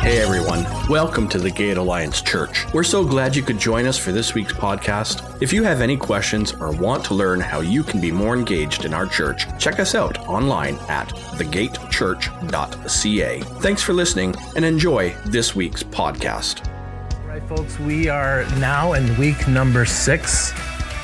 Hey everyone, welcome to the Gate Alliance Church. We're so glad you could join us for this week's podcast. If you have any questions or want to learn how you can be more engaged in our church, check us out online at thegatechurch.ca. Thanks for listening and enjoy this week's podcast. All right, folks, we are now in week number six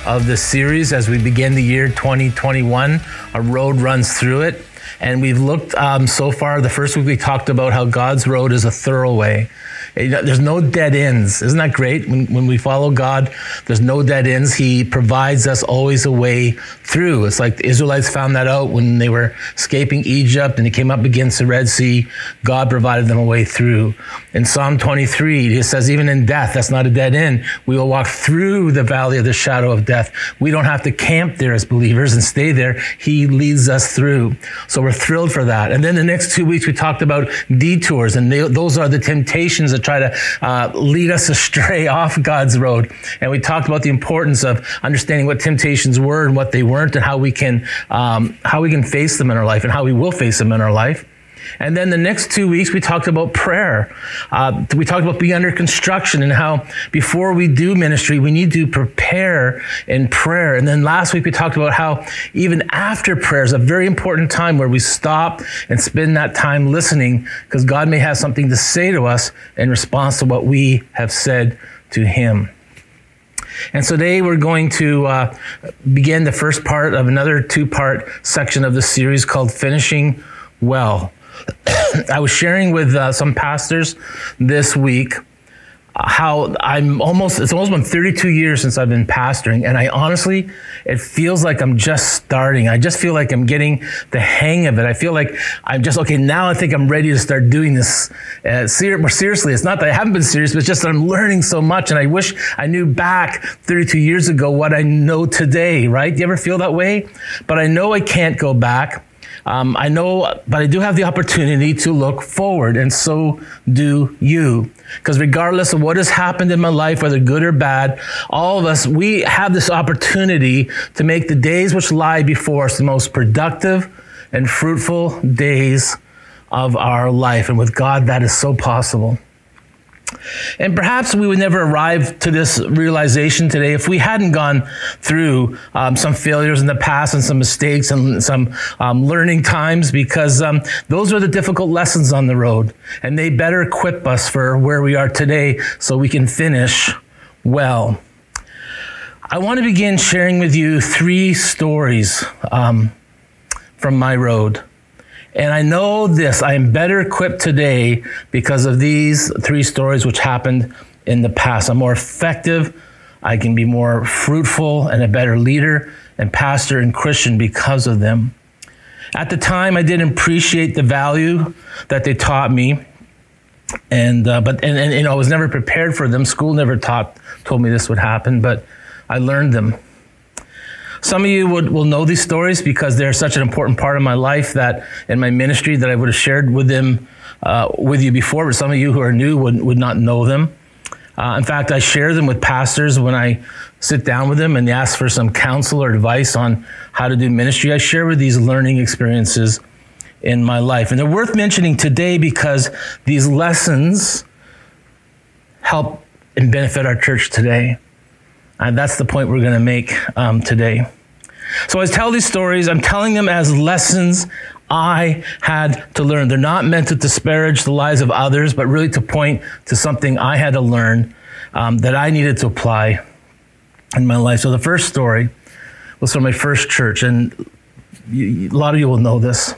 of the series as we begin the year 2021. A road runs through it. And we've looked um, so far, the first week we talked about how God's road is a thorough way. There's no dead ends. Isn't that great? When, when we follow God, there's no dead ends. He provides us always a way through. It's like the Israelites found that out when they were escaping Egypt and they came up against the Red Sea. God provided them a way through. In Psalm 23, he says, even in death, that's not a dead end. We will walk through the valley of the shadow of death. We don't have to camp there as believers and stay there. He leads us through. So we're thrilled for that. And then the next two weeks, we talked about detours and they, those are the temptations that try to uh, lead us astray off God's road. And we talked about the importance of understanding what temptations were and what they weren't, and how we can um, how we can face them in our life, and how we will face them in our life. And then the next two weeks, we talked about prayer. Uh, we talked about being under construction and how before we do ministry, we need to prepare in prayer. And then last week, we talked about how even after prayer is a very important time where we stop and spend that time listening because God may have something to say to us in response to what we have said to Him. And so today we're going to uh, begin the first part of another two part section of the series called Finishing Well. I was sharing with uh, some pastors this week how I'm almost, it's almost been 32 years since I've been pastoring. And I honestly, it feels like I'm just starting. I just feel like I'm getting the hang of it. I feel like I'm just, okay, now I think I'm ready to start doing this uh, ser- more seriously. It's not that I haven't been serious, but it's just that I'm learning so much. And I wish I knew back 32 years ago what I know today, right? Do you ever feel that way? But I know I can't go back. Um, I know, but I do have the opportunity to look forward, and so do you. Because regardless of what has happened in my life, whether good or bad, all of us, we have this opportunity to make the days which lie before us the most productive and fruitful days of our life. And with God, that is so possible. And perhaps we would never arrive to this realization today if we hadn't gone through um, some failures in the past and some mistakes and some um, learning times because um, those are the difficult lessons on the road. And they better equip us for where we are today so we can finish well. I want to begin sharing with you three stories um, from my road. And I know this, I am better equipped today because of these three stories which happened in the past. I'm more effective. I can be more fruitful and a better leader and pastor and Christian because of them. At the time, I didn't appreciate the value that they taught me. And, uh, but, and, and, you know, I was never prepared for them. School never taught, told me this would happen, but I learned them. Some of you would, will know these stories because they're such an important part of my life that in my ministry that I would have shared with them, uh, with you before, but some of you who are new would, would not know them. Uh, in fact, I share them with pastors when I sit down with them and ask for some counsel or advice on how to do ministry. I share with these learning experiences in my life. And they're worth mentioning today because these lessons help and benefit our church today. And that's the point we're going to make um, today. So I tell these stories, I'm telling them as lessons I had to learn. They're not meant to disparage the lives of others, but really to point to something I had to learn um, that I needed to apply in my life. So the first story was from my first church, and a lot of you will know this.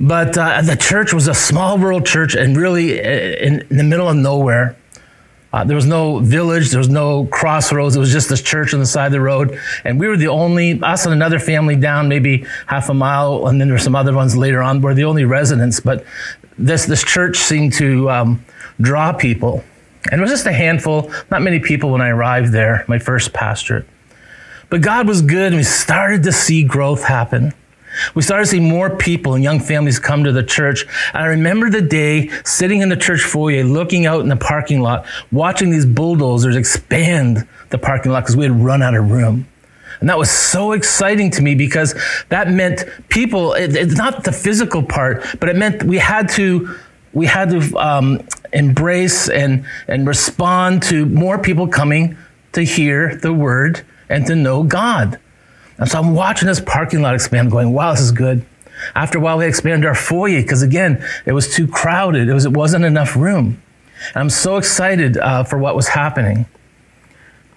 But uh, the church was a small rural church and really uh, in, in the middle of nowhere. Uh, there was no village, there was no crossroads. It was just this church on the side of the road. And we were the only, us and another family down maybe half a mile, and then there were some other ones later on, We're the only residents. But this, this church seemed to um, draw people. And it was just a handful, not many people when I arrived there, my first pastorate. But God was good, and we started to see growth happen. We started to see more people and young families come to the church. I remember the day sitting in the church foyer, looking out in the parking lot, watching these bulldozers expand the parking lot because we had run out of room. And that was so exciting to me because that meant people, it, it's not the physical part, but it meant we had to we had to um, embrace and, and respond to more people coming to hear the word and to know God. And so I'm watching this parking lot expand, going, wow, this is good. After a while, we expanded our foyer because again, it was too crowded. It was it wasn't enough room. And I'm so excited uh, for what was happening.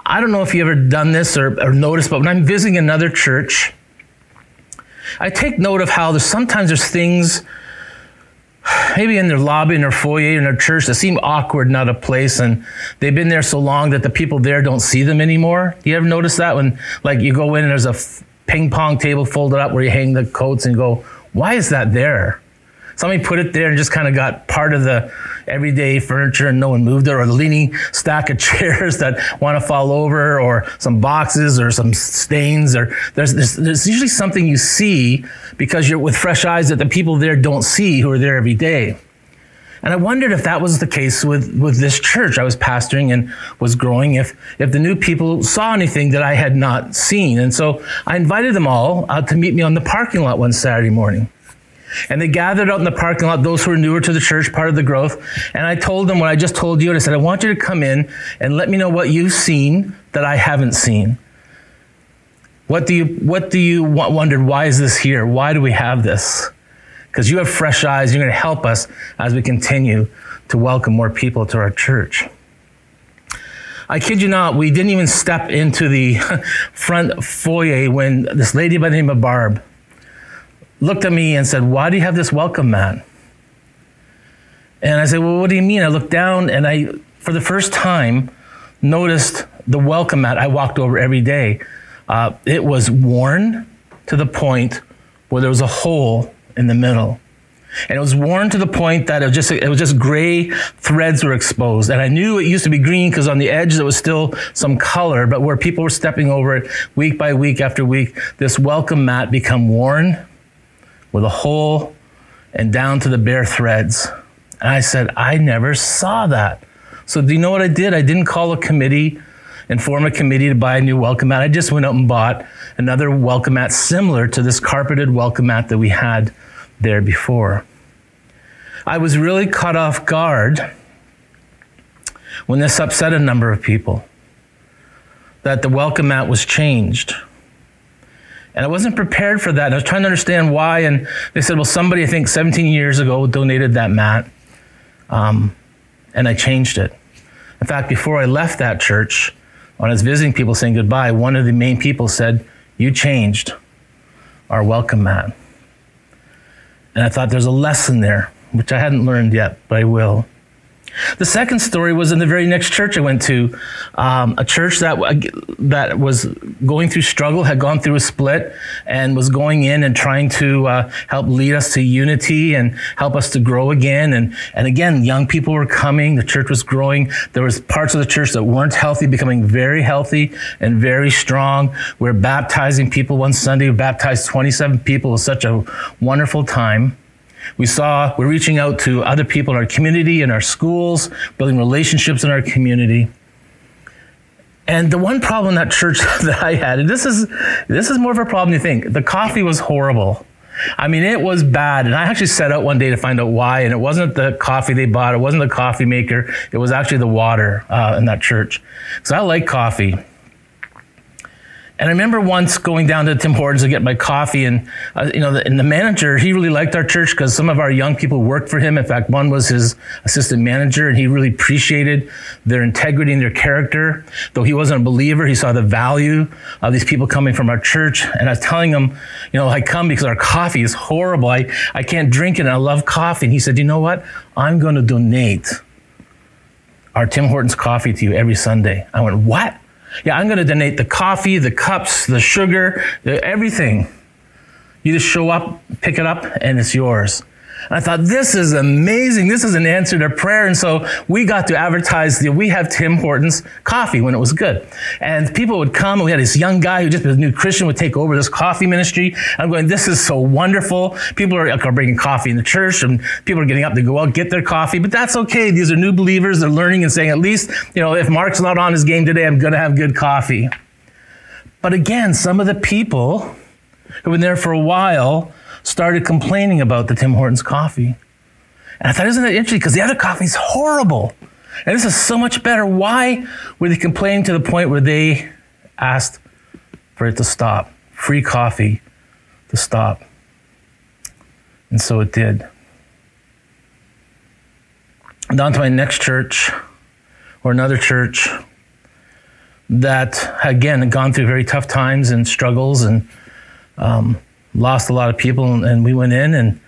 I don't know if you've ever done this or, or noticed, but when I'm visiting another church, I take note of how there's sometimes there's things maybe in their lobby, in their foyer, in their church that seem awkward, not a place, and they've been there so long that the people there don't see them anymore. You ever notice that when, like, you go in and there's a ping pong table folded up where you hang the coats and go, why is that there? Somebody put it there and just kind of got part of the everyday furniture and no one moved it, or the leaning stack of chairs that want to fall over, or some boxes, or some stains, or there's, there's, there's usually something you see because you're with fresh eyes that the people there don't see who are there every day. And I wondered if that was the case with, with this church I was pastoring and was growing, if, if the new people saw anything that I had not seen. And so I invited them all out to meet me on the parking lot one Saturday morning. And they gathered out in the parking lot, those who were newer to the church, part of the growth. And I told them what I just told you. And I said, I want you to come in and let me know what you've seen that I haven't seen. What do you, what do you wonder? Why is this here? Why do we have this? Because you have fresh eyes. You're going to help us as we continue to welcome more people to our church. I kid you not, we didn't even step into the front foyer when this lady by the name of Barb looked at me and said, Why do you have this welcome mat? And I said, Well, what do you mean? I looked down and I, for the first time, noticed the welcome mat I walked over every day. Uh, it was worn to the point where there was a hole in the middle. And it was worn to the point that it was just it was just gray threads were exposed. And I knew it used to be green because on the edge there was still some color, but where people were stepping over it week by week after week, this welcome mat become worn with a hole and down to the bare threads. And I said, I never saw that. So do you know what I did? I didn't call a committee and form a committee to buy a new welcome mat. I just went out and bought another welcome mat similar to this carpeted welcome mat that we had there before. I was really caught off guard when this upset a number of people that the welcome mat was changed. And I wasn't prepared for that. And I was trying to understand why. And they said, well, somebody, I think 17 years ago, donated that mat. Um, and I changed it. In fact, before I left that church, when I was visiting people saying goodbye, one of the main people said, You changed our welcome mat. And I thought there's a lesson there, which I hadn't learned yet, but I will. The second story was in the very next church I went to, um, a church that that was going through struggle, had gone through a split, and was going in and trying to uh, help lead us to unity and help us to grow again. And and again, young people were coming. The church was growing. There was parts of the church that weren't healthy, becoming very healthy and very strong. We we're baptizing people one Sunday. We baptized 27 people. It was such a wonderful time. We saw we're reaching out to other people in our community, in our schools, building relationships in our community. And the one problem that church that I had, and this is this is more of a problem you think, the coffee was horrible. I mean, it was bad. And I actually set out one day to find out why. And it wasn't the coffee they bought. It wasn't the coffee maker. It was actually the water uh, in that church. So I like coffee. And I remember once going down to Tim Hortons to get my coffee, and uh, you know, the, and the manager he really liked our church because some of our young people worked for him. In fact, one was his assistant manager, and he really appreciated their integrity and their character. Though he wasn't a believer, he saw the value of these people coming from our church. And I was telling him, you know, I come because our coffee is horrible. I I can't drink it, and I love coffee. And he said, you know what? I'm going to donate our Tim Hortons coffee to you every Sunday. I went, what? Yeah, I'm going to donate the coffee, the cups, the sugar, everything. You just show up, pick it up, and it's yours. I thought, this is amazing. This is an answer to prayer. And so we got to advertise that we have Tim Hortons coffee when it was good. And people would come and we had this young guy who just was a new Christian would take over this coffee ministry. I'm going, this is so wonderful. People are, are bringing coffee in the church and people are getting up to go out, get their coffee, but that's okay. These are new believers. They're learning and saying, at least, you know, if Mark's not on his game today, I'm going to have good coffee. But again, some of the people who've been there for a while started complaining about the Tim Hortons coffee. And I thought, isn't that interesting? Because the other coffee is horrible. And this is so much better. Why were they complaining to the point where they asked for it to stop? Free coffee to stop. And so it did. Down to my next church or another church that, again, had gone through very tough times and struggles and um, lost a lot of people. And we went in and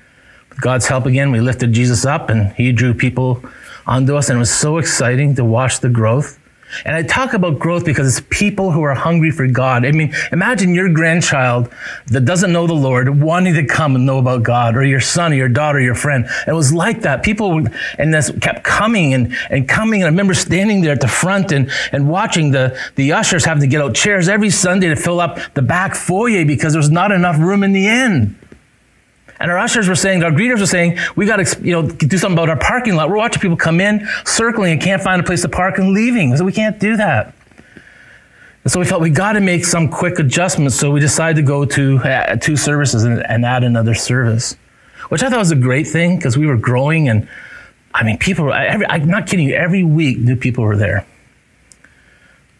with God's help again, we lifted Jesus up and he drew people onto us. And it was so exciting to watch the growth. And I talk about growth because it's people who are hungry for God. I mean, imagine your grandchild that doesn't know the Lord wanting to come and know about God, or your son, or your daughter, or your friend. It was like that. People and this kept coming and, and coming. And I remember standing there at the front and, and watching the, the ushers having to get out chairs every Sunday to fill up the back foyer because there was not enough room in the inn. And our ushers were saying, our greeters were saying, we got to, you know, do something about our parking lot. We're watching people come in, circling, and can't find a place to park and leaving. So we can't do that. And so we felt we got to make some quick adjustments. So we decided to go to uh, two services and, and, add another service, which I thought was a great thing because we were growing. And I mean, people, every, I'm not kidding you, every week new people were there.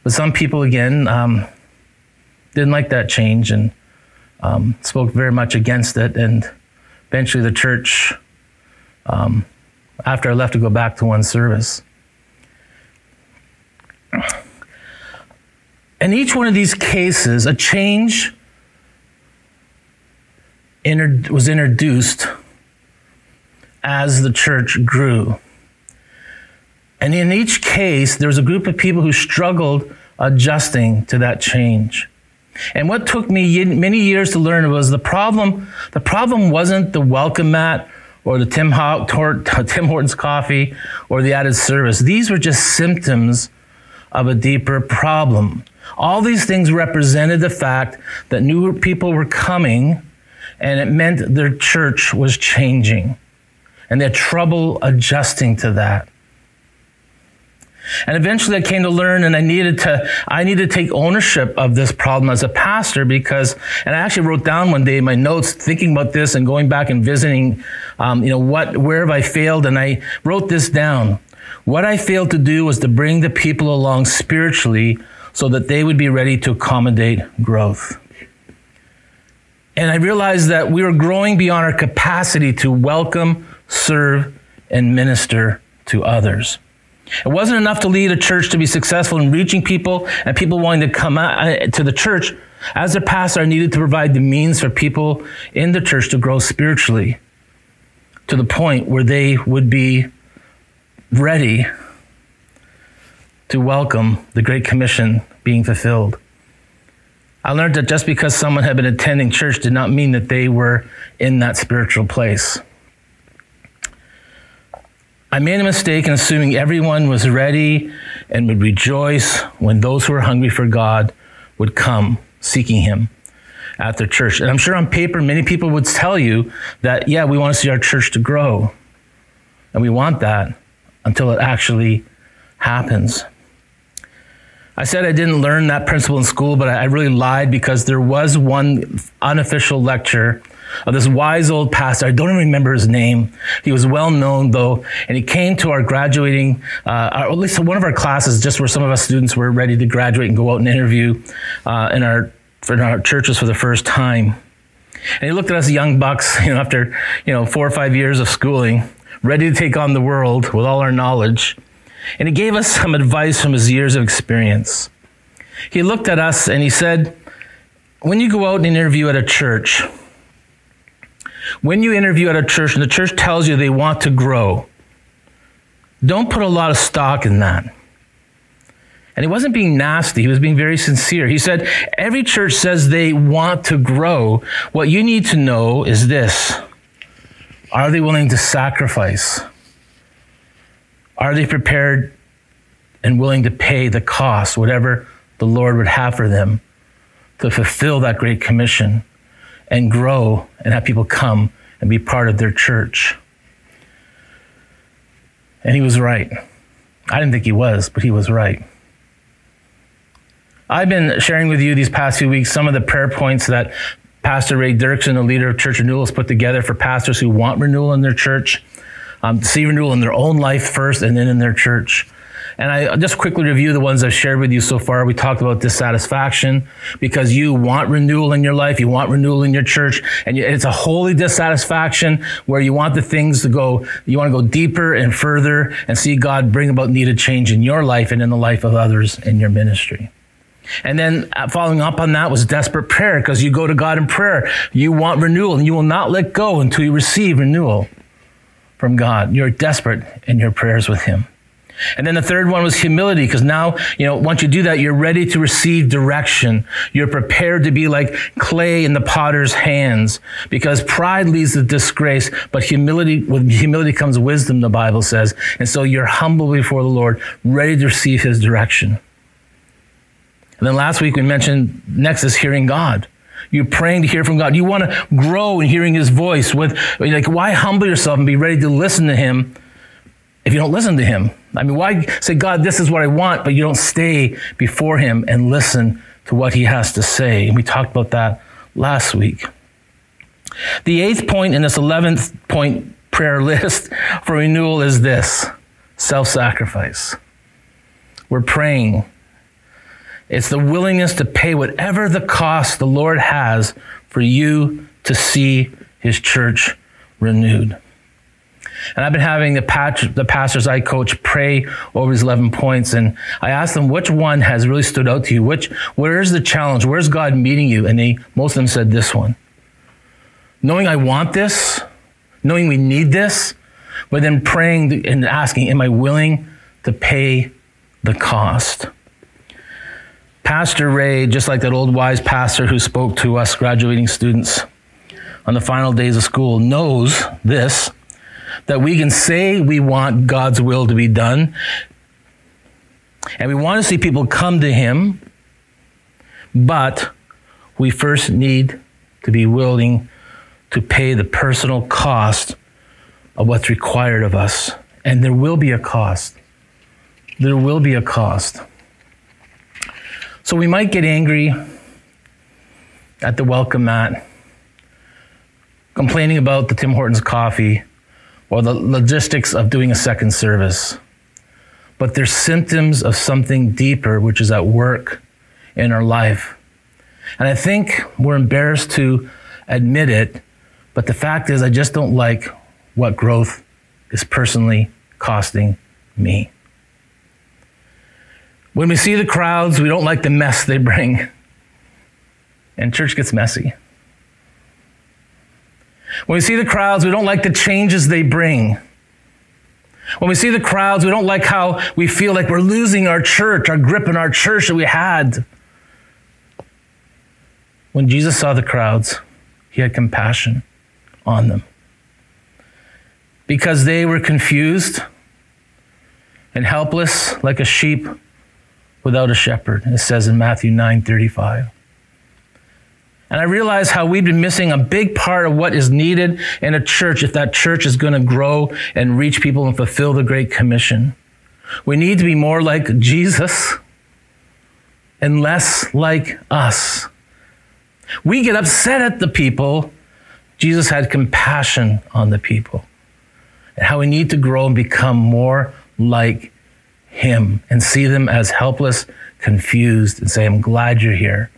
But some people, again, um, didn't like that change and um, spoke very much against it. And eventually the church, um, after I left, to go back to one service. In each one of these cases, a change was introduced as the church grew. And in each case, there was a group of people who struggled adjusting to that change. And what took me many years to learn was the problem. The problem wasn't the welcome mat or the Tim, Tim Hortons coffee or the added service. These were just symptoms of a deeper problem. All these things represented the fact that new people were coming and it meant their church was changing and they had trouble adjusting to that. And eventually I came to learn and I needed to, I needed to take ownership of this problem as a pastor because, and I actually wrote down one day in my notes thinking about this and going back and visiting, um, you know, what, where have I failed? And I wrote this down. What I failed to do was to bring the people along spiritually so that they would be ready to accommodate growth. And I realized that we were growing beyond our capacity to welcome, serve, and minister to others. It wasn't enough to lead a church to be successful in reaching people and people wanting to come uh, to the church. As their pastor, I needed to provide the means for people in the church to grow spiritually to the point where they would be ready to welcome the Great Commission being fulfilled. I learned that just because someone had been attending church did not mean that they were in that spiritual place. I made a mistake in assuming everyone was ready and would rejoice when those who are hungry for God would come seeking Him at their church. And I'm sure on paper, many people would tell you that, yeah, we want to see our church to grow. And we want that until it actually happens. I said I didn't learn that principle in school, but I really lied because there was one unofficial lecture of this wise old pastor. I don't even remember his name. He was well known though, and he came to our graduating, uh, our, at least one of our classes, just where some of us students were ready to graduate and go out and interview uh, in our in our churches for the first time. And he looked at us young bucks, you know, after you know four or five years of schooling, ready to take on the world with all our knowledge. And he gave us some advice from his years of experience. He looked at us and he said, When you go out and interview at a church, when you interview at a church and the church tells you they want to grow, don't put a lot of stock in that. And he wasn't being nasty, he was being very sincere. He said, Every church says they want to grow. What you need to know is this Are they willing to sacrifice? Are they prepared and willing to pay the cost, whatever the Lord would have for them, to fulfill that great commission? And grow and have people come and be part of their church. And he was right. I didn't think he was, but he was right. I've been sharing with you these past few weeks some of the prayer points that Pastor Ray Dirksen, the leader of Church Renewal, has put together for pastors who want renewal in their church. um, see renewal in their own life first and then in their church. And i'll just quickly review the ones I've shared with you so far. We talked about dissatisfaction because you want renewal in your life, you want renewal in your church, and it's a holy dissatisfaction where you want the things to go, you want to go deeper and further and see God bring about needed change in your life and in the life of others in your ministry. And then uh, following up on that was desperate prayer because you go to God in prayer. You want renewal and you will not let go until you receive renewal from God. You're desperate in your prayers with Him. And then the third one was humility, because now, you know, once you do that, you're ready to receive direction. You're prepared to be like clay in the potter's hands, because pride leads to disgrace, but humility, with humility comes wisdom, the Bible says. And so you're humble before the Lord, ready to receive his direction. And then last week we mentioned next is hearing God. You're praying to hear from God. You want to grow in hearing his voice with, like, why humble yourself and be ready to listen to him if you don't listen to him? I mean, why say, God, this is what I want, but you don't stay before him and listen to what he has to say? And we talked about that last week. The eighth point in this 11th point prayer list for renewal is this self sacrifice. We're praying. It's the willingness to pay whatever the cost the Lord has for you to see his church renewed. And I've been having the, patch, the pastors I coach pray over these 11 points. And I asked them, which one has really stood out to you? Which, where's the challenge? Where's God meeting you? And they, most of them said this one. Knowing I want this, knowing we need this, but then praying and asking, am I willing to pay the cost? Pastor Ray, just like that old wise pastor who spoke to us graduating students on the final days of school, knows this that we can say we want God's will to be done and we want to see people come to Him, but we first need to be willing to pay the personal cost of what's required of us. And there will be a cost. There will be a cost. So we might get angry at the welcome mat, complaining about the Tim Hortons coffee or the logistics of doing a second service. But they're symptoms of something deeper, which is at work in our life. And I think we're embarrassed to admit it, but the fact is, I just don't like what growth is personally costing me. When we see the crowds, we don't like the mess they bring. And church gets messy. When we see the crowds, we don't like the changes they bring. When we see the crowds, we don't like how we feel like we're losing our church, our grip in our church that we had. When Jesus saw the crowds, he had compassion on them because they were confused and helpless like a sheep without a shepherd. It says in Matthew 9 35. And I realize how we've been missing a big part of what is needed in a church if that church is going to grow and reach people and fulfill the Great Commission. We need to be more like Jesus and less like us. We get upset at the people. Jesus had compassion on the people. And how we need to grow and become more like Him and see them as helpless, confused, and say, I'm glad you're here.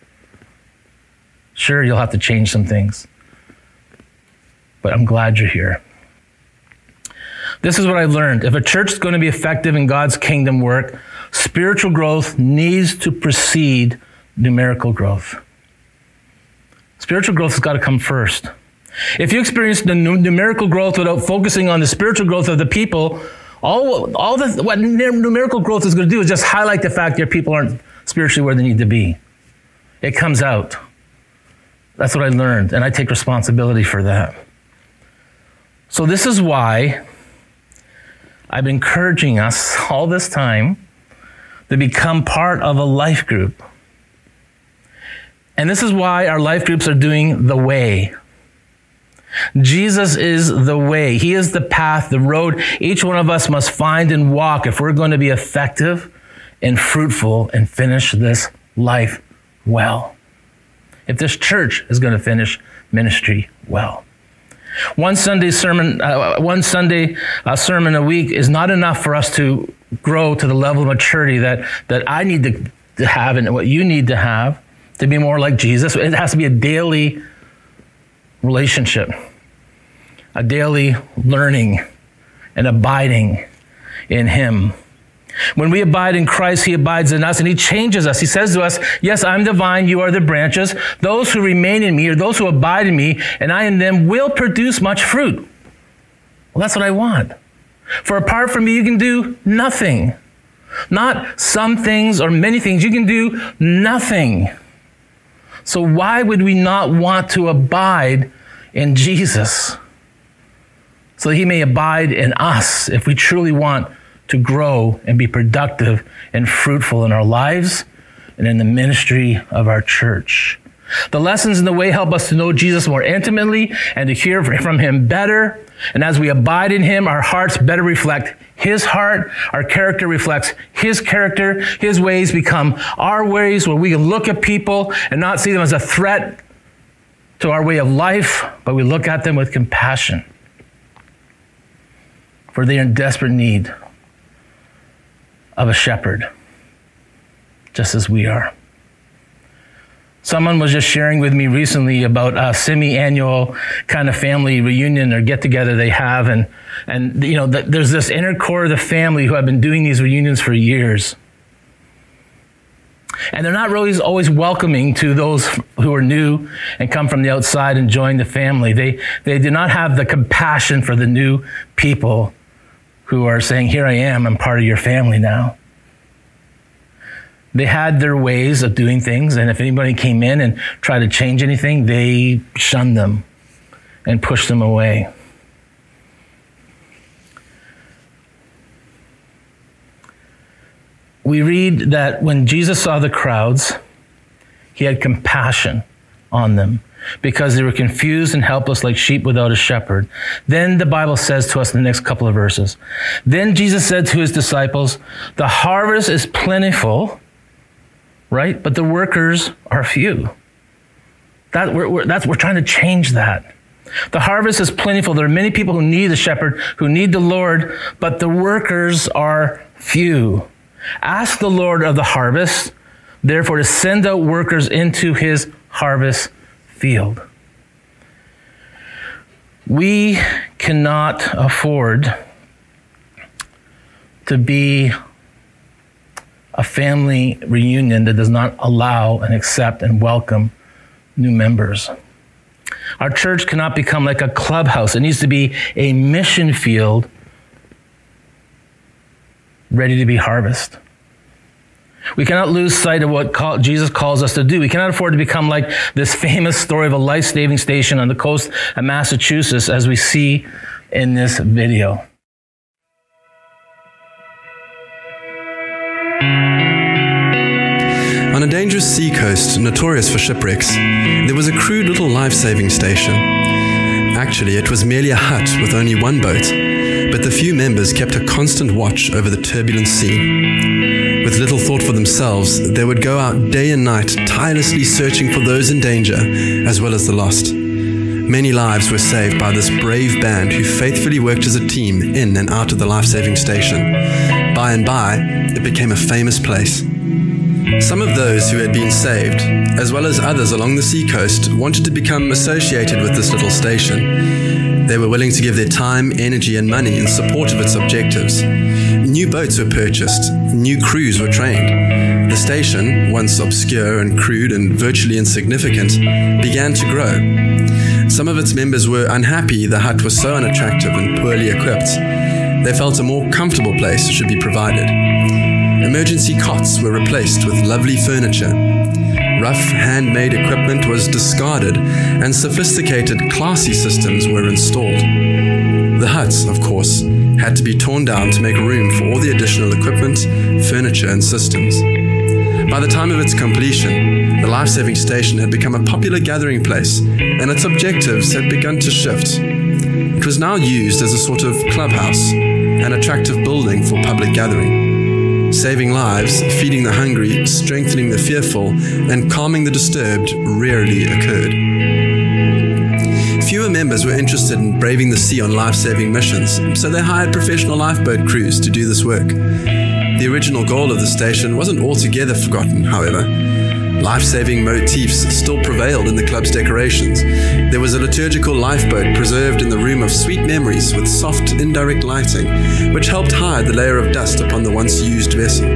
Sure, you'll have to change some things, but I'm glad you're here. This is what I learned. If a church is going to be effective in God's kingdom work, spiritual growth needs to precede numerical growth. Spiritual growth has got to come first. If you experience the numerical growth without focusing on the spiritual growth of the people, all, all the, what numerical growth is going to do is just highlight the fact that your people aren't spiritually where they need to be. It comes out. That's what I learned, and I take responsibility for that. So, this is why I've been encouraging us all this time to become part of a life group. And this is why our life groups are doing the way. Jesus is the way. He is the path, the road each one of us must find and walk if we're going to be effective and fruitful and finish this life well if this church is going to finish ministry well. One Sunday sermon, uh, one Sunday uh, sermon a week is not enough for us to grow to the level of maturity that, that I need to, to have and what you need to have to be more like Jesus. It has to be a daily relationship, a daily learning and abiding in Him. When we abide in Christ, He abides in us and He changes us. He says to us, Yes, I'm the vine, you are the branches. Those who remain in me, or those who abide in me, and I in them, will produce much fruit. Well, that's what I want. For apart from me, you can do nothing. Not some things or many things. You can do nothing. So why would we not want to abide in Jesus? So that he may abide in us if we truly want to grow and be productive and fruitful in our lives and in the ministry of our church. The lessons in the way help us to know Jesus more intimately and to hear from him better. And as we abide in him, our hearts better reflect his heart. Our character reflects his character. His ways become our ways where we can look at people and not see them as a threat to our way of life, but we look at them with compassion. For they are in desperate need of a shepherd, just as we are. Someone was just sharing with me recently about a semi-annual kind of family reunion or get-together they have, and and you know there's this inner core of the family who have been doing these reunions for years, and they're not really always welcoming to those who are new and come from the outside and join the family. They they do not have the compassion for the new people who are saying, Here I am, I'm part of your family now. They had their ways of doing things, and if anybody came in and tried to change anything, they shunned them and pushed them away. We read that when Jesus saw the crowds, he had compassion on them because they were confused and helpless like sheep without a shepherd. Then the Bible says to us in the next couple of verses Then Jesus said to his disciples, The harvest is plentiful, right? But the workers are few. That, we're, we're, that's, we're trying to change that. The harvest is plentiful. There are many people who need the shepherd, who need the Lord, but the workers are few. Ask the Lord of the harvest, therefore, to send out workers into his harvest field. We cannot afford to be a family reunion that does not allow and accept and welcome new members. Our church cannot become like a clubhouse. It needs to be a mission field ready to be harvest. We cannot lose sight of what call, Jesus calls us to do. We cannot afford to become like this famous story of a life saving station on the coast of Massachusetts as we see in this video. On a dangerous sea coast notorious for shipwrecks, there was a crude little life saving station. Actually, it was merely a hut with only one boat, but the few members kept a constant watch over the turbulent sea. With little thought for themselves, they would go out day and night, tirelessly searching for those in danger, as well as the lost. Many lives were saved by this brave band who faithfully worked as a team in and out of the life saving station. By and by, it became a famous place. Some of those who had been saved, as well as others along the seacoast, wanted to become associated with this little station. They were willing to give their time, energy, and money in support of its objectives. New boats were purchased, new crews were trained. The station, once obscure and crude and virtually insignificant, began to grow. Some of its members were unhappy the hut was so unattractive and poorly equipped. They felt a more comfortable place should be provided. Emergency cots were replaced with lovely furniture. Rough handmade equipment was discarded and sophisticated, classy systems were installed. The huts, of course, had to be torn down to make room for all the additional equipment, furniture, and systems. By the time of its completion, the life saving station had become a popular gathering place, and its objectives had begun to shift. It was now used as a sort of clubhouse, an attractive building for public gathering. Saving lives, feeding the hungry, strengthening the fearful, and calming the disturbed rarely occurred. Fewer members were interested in braving the sea on life saving missions, so they hired professional lifeboat crews to do this work. The original goal of the station wasn't altogether forgotten, however. Life saving motifs still prevailed in the club's decorations. There was a liturgical lifeboat preserved in the room of sweet memories with soft, indirect lighting, which helped hide the layer of dust upon the once used vessel.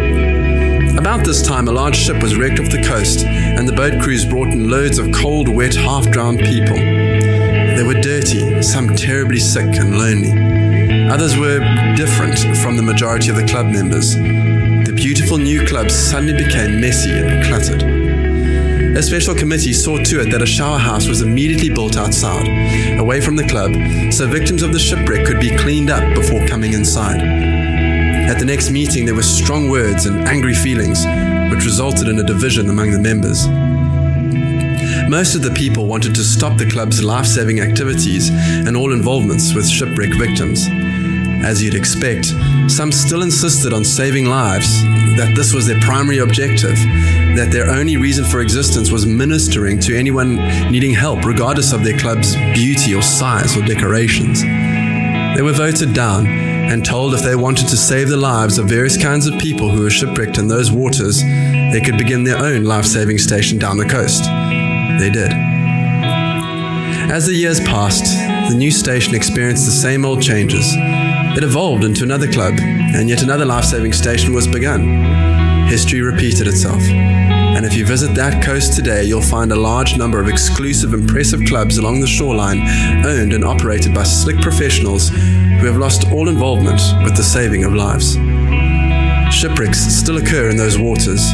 About this time, a large ship was wrecked off the coast, and the boat crews brought in loads of cold, wet, half drowned people. They were dirty, some terribly sick and lonely. Others were different from the majority of the club members. The beautiful new club suddenly became messy and cluttered. A special committee saw to it that a shower house was immediately built outside, away from the club, so victims of the shipwreck could be cleaned up before coming inside. At the next meeting, there were strong words and angry feelings, which resulted in a division among the members. Most of the people wanted to stop the club's life saving activities and all involvements with shipwreck victims. As you'd expect, some still insisted on saving lives, that this was their primary objective, that their only reason for existence was ministering to anyone needing help, regardless of their club's beauty or size or decorations. They were voted down and told if they wanted to save the lives of various kinds of people who were shipwrecked in those waters, they could begin their own life saving station down the coast. They did. As the years passed, the new station experienced the same old changes. It evolved into another club, and yet another life saving station was begun. History repeated itself. And if you visit that coast today, you'll find a large number of exclusive, impressive clubs along the shoreline, owned and operated by slick professionals who have lost all involvement with the saving of lives. Shipwrecks still occur in those waters,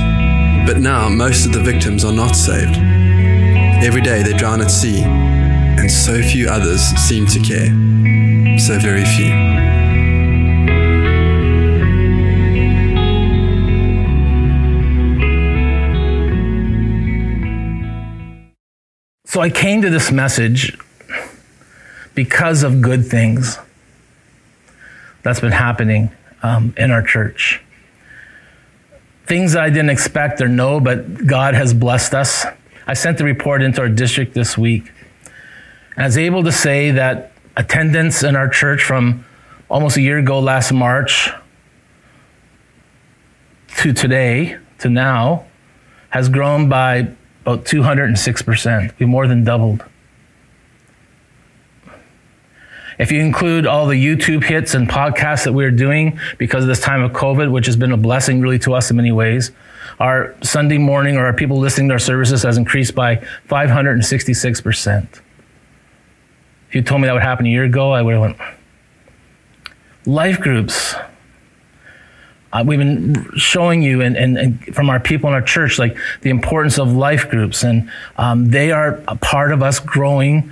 but now most of the victims are not saved. Every day they drown at sea, and so few others seem to care. So very few. So I came to this message because of good things that's been happening um, in our church. Things I didn't expect or know, but God has blessed us. I sent the report into our district this week. And I was able to say that attendance in our church from almost a year ago, last March, to today, to now, has grown by about 206%. We more than doubled. If you include all the YouTube hits and podcasts that we're doing because of this time of COVID, which has been a blessing really to us in many ways, our Sunday morning or our people listening to our services has increased by 566%. If you told me that would happen a year ago, I would have went. Life groups. Uh, we've been showing you and, and, and, from our people in our church like the importance of life groups and um, they are a part of us growing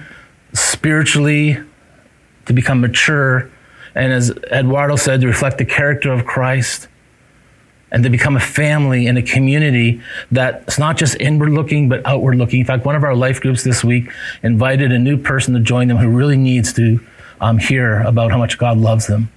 spiritually to become mature and as eduardo said to reflect the character of christ and to become a family and a community that's not just inward looking but outward looking in fact one of our life groups this week invited a new person to join them who really needs to um, hear about how much god loves them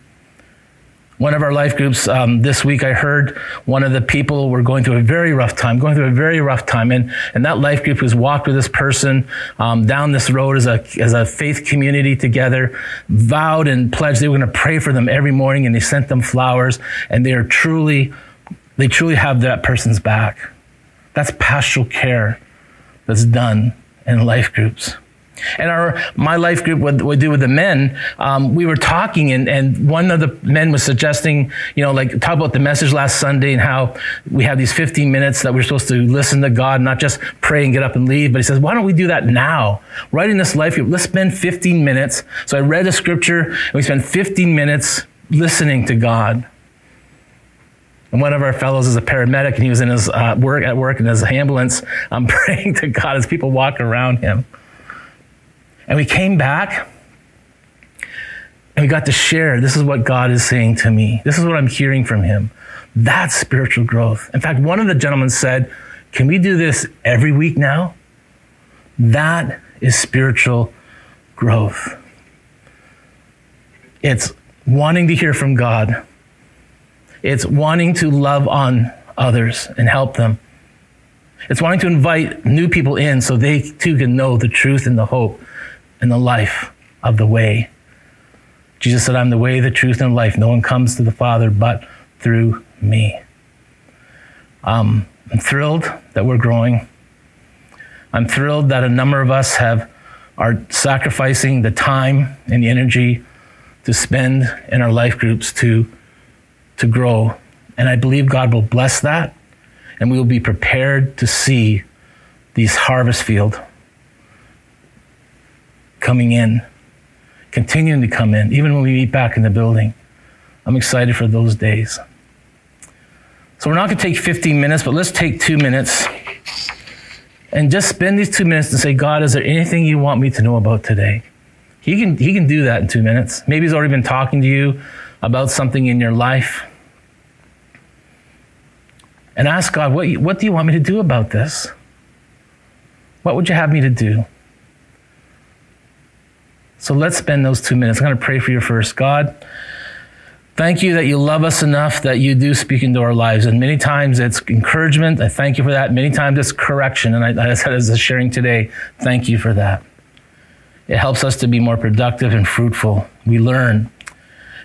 one of our life groups um, this week, I heard one of the people were going through a very rough time, going through a very rough time. And, and that life group was walked with this person um, down this road as a, as a faith community together, vowed and pledged they were going to pray for them every morning. And they sent them flowers. And they are truly, they truly have that person's back. That's pastoral care that's done in life groups. And our my life group would, do with the men. Um, we were talking, and, and one of the men was suggesting, you know, like talk about the message last Sunday and how we have these 15 minutes that we're supposed to listen to God, not just pray and get up and leave. But he says, why don't we do that now? Right in this life group, let's spend 15 minutes. So I read a scripture, and we spent 15 minutes listening to God. And one of our fellows is a paramedic, and he was in his uh, work at work in his ambulance, I'm um, praying to God as people walk around him. And we came back and we got to share this is what God is saying to me. This is what I'm hearing from Him. That's spiritual growth. In fact, one of the gentlemen said, Can we do this every week now? That is spiritual growth. It's wanting to hear from God, it's wanting to love on others and help them. It's wanting to invite new people in so they too can know the truth and the hope and the life of the way. Jesus said, I'm the way, the truth, and life. No one comes to the Father but through me. Um, I'm thrilled that we're growing. I'm thrilled that a number of us have are sacrificing the time and the energy to spend in our life groups to, to grow. And I believe God will bless that, and we will be prepared to see these harvest field coming in, continuing to come in, even when we meet back in the building. I'm excited for those days. So we're not going to take 15 minutes, but let's take two minutes and just spend these two minutes to say, God, is there anything you want me to know about today? He can, he can do that in two minutes. Maybe he's already been talking to you about something in your life. And ask God, what, what do you want me to do about this? What would you have me to do? So let's spend those two minutes. I'm going to pray for you first. God, Thank you that you love us enough that you do speak into our lives. And many times it's encouragement. I thank you for that. Many times it's correction. And I, I said as a sharing today, thank you for that. It helps us to be more productive and fruitful. We learn.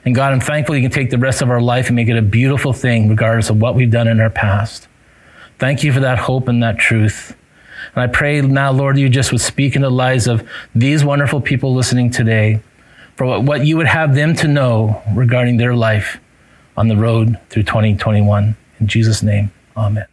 And God, I'm thankful you can take the rest of our life and make it a beautiful thing, regardless of what we've done in our past. Thank you for that hope and that truth. And I pray now, Lord, you just would speak into the lives of these wonderful people listening today for what you would have them to know regarding their life on the road through 2021. In Jesus' name, amen.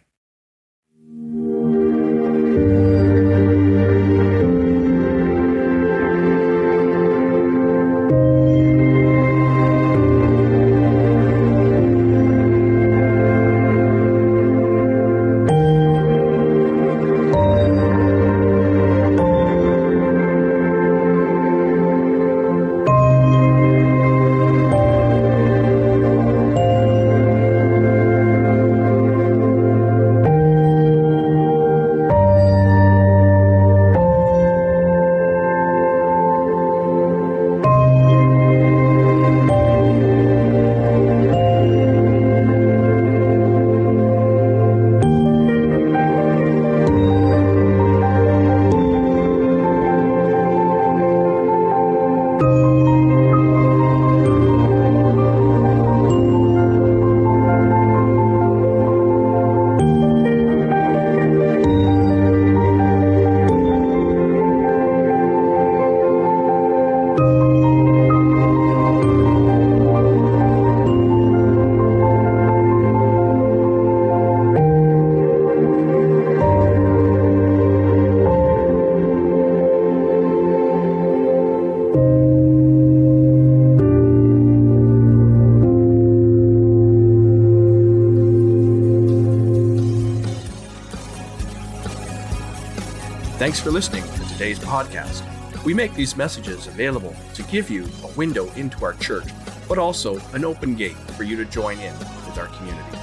Thanks for listening to today's podcast. We make these messages available to give you a window into our church, but also an open gate for you to join in with our community.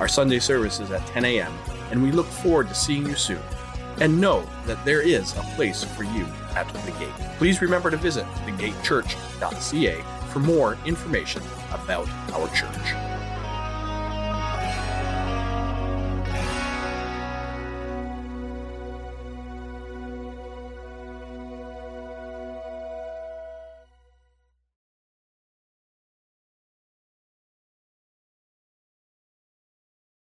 Our Sunday service is at 10 a.m., and we look forward to seeing you soon. And know that there is a place for you at the gate. Please remember to visit thegatechurch.ca for more information about our church.